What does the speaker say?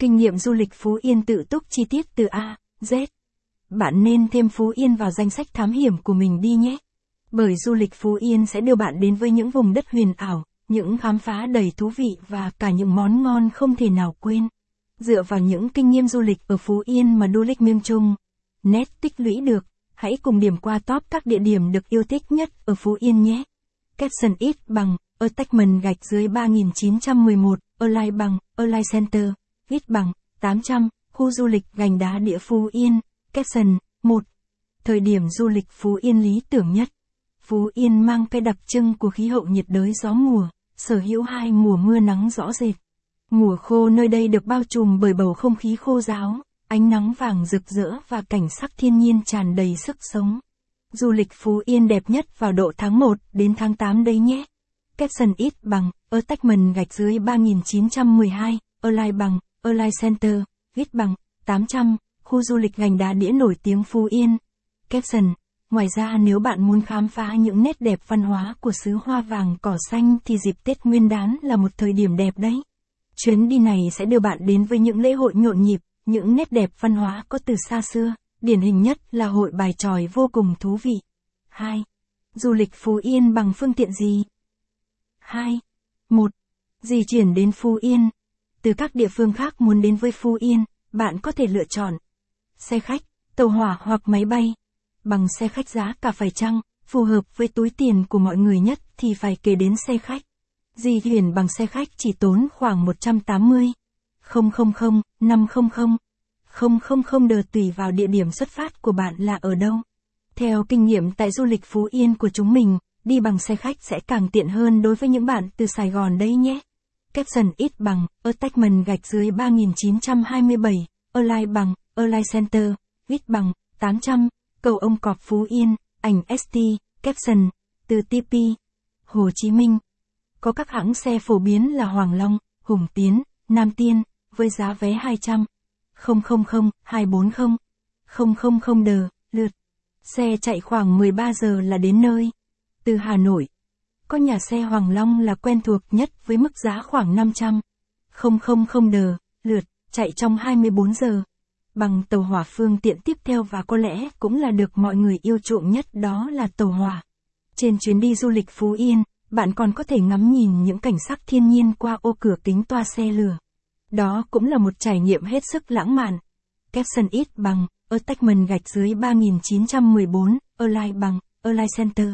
Kinh nghiệm du lịch Phú Yên tự túc chi tiết từ A, Z. Bạn nên thêm Phú Yên vào danh sách thám hiểm của mình đi nhé. Bởi du lịch Phú Yên sẽ đưa bạn đến với những vùng đất huyền ảo, những khám phá đầy thú vị và cả những món ngon không thể nào quên. Dựa vào những kinh nghiệm du lịch ở Phú Yên mà Du lịch Miêm Trung, nét tích lũy được, hãy cùng điểm qua top các địa điểm được yêu thích nhất ở Phú Yên nhé. Capson ít bằng, attachment gạch dưới 3911, online bằng, online Center, ít bằng, 800, khu du lịch gành đá địa Phú Yên, caption 1. Thời điểm du lịch Phú Yên lý tưởng nhất. Phú Yên mang cái đặc trưng của khí hậu nhiệt đới gió mùa, sở hữu hai mùa mưa nắng rõ rệt. Mùa khô nơi đây được bao trùm bởi bầu không khí khô ráo, ánh nắng vàng rực rỡ và cảnh sắc thiên nhiên tràn đầy sức sống. Du lịch Phú Yên đẹp nhất vào độ tháng 1 đến tháng 8 đây nhé. Capson ít bằng, ở tách mần gạch dưới 3912, lai bằng, Erlai Center, ít bằng, 800, khu du lịch gành đá đĩa nổi tiếng Phú Yên. Caption, ngoài ra nếu bạn muốn khám phá những nét đẹp văn hóa của xứ hoa vàng cỏ xanh thì dịp Tết Nguyên đán là một thời điểm đẹp đấy. Chuyến đi này sẽ đưa bạn đến với những lễ hội nhộn nhịp, những nét đẹp văn hóa có từ xa xưa, điển hình nhất là hội bài tròi vô cùng thú vị. 2. Du lịch Phú Yên bằng phương tiện gì? 2. 1. Di chuyển đến Phú Yên. Từ các địa phương khác muốn đến với Phú Yên, bạn có thể lựa chọn xe khách, tàu hỏa hoặc máy bay. Bằng xe khách giá cả phải chăng, phù hợp với túi tiền của mọi người nhất thì phải kể đến xe khách. Di chuyển bằng xe khách chỉ tốn khoảng 180. 000, 500, 000 đờ tùy vào địa điểm xuất phát của bạn là ở đâu. Theo kinh nghiệm tại du lịch Phú Yên của chúng mình, đi bằng xe khách sẽ càng tiện hơn đối với những bạn từ Sài Gòn đấy nhé caption ít bằng, attachment gạch dưới 3927, Align bằng, Align Center, ít bằng, 800, cầu ông cọp Phú Yên, ảnh ST, caption, từ TP, Hồ Chí Minh. Có các hãng xe phổ biến là Hoàng Long, Hùng Tiến, Nam Tiên, với giá vé 200, 000, 240, 000 đờ, lượt. Xe chạy khoảng 13 giờ là đến nơi. Từ Hà Nội, có nhà xe Hoàng Long là quen thuộc nhất với mức giá khoảng 500, 000 đờ, lượt, chạy trong 24 giờ. Bằng tàu hỏa phương tiện tiếp theo và có lẽ cũng là được mọi người yêu chuộng nhất đó là tàu hỏa. Trên chuyến đi du lịch Phú Yên, bạn còn có thể ngắm nhìn những cảnh sắc thiên nhiên qua ô cửa kính toa xe lửa. Đó cũng là một trải nghiệm hết sức lãng mạn. Capson ít bằng, attachment gạch dưới 3914, Align bằng, Align Center.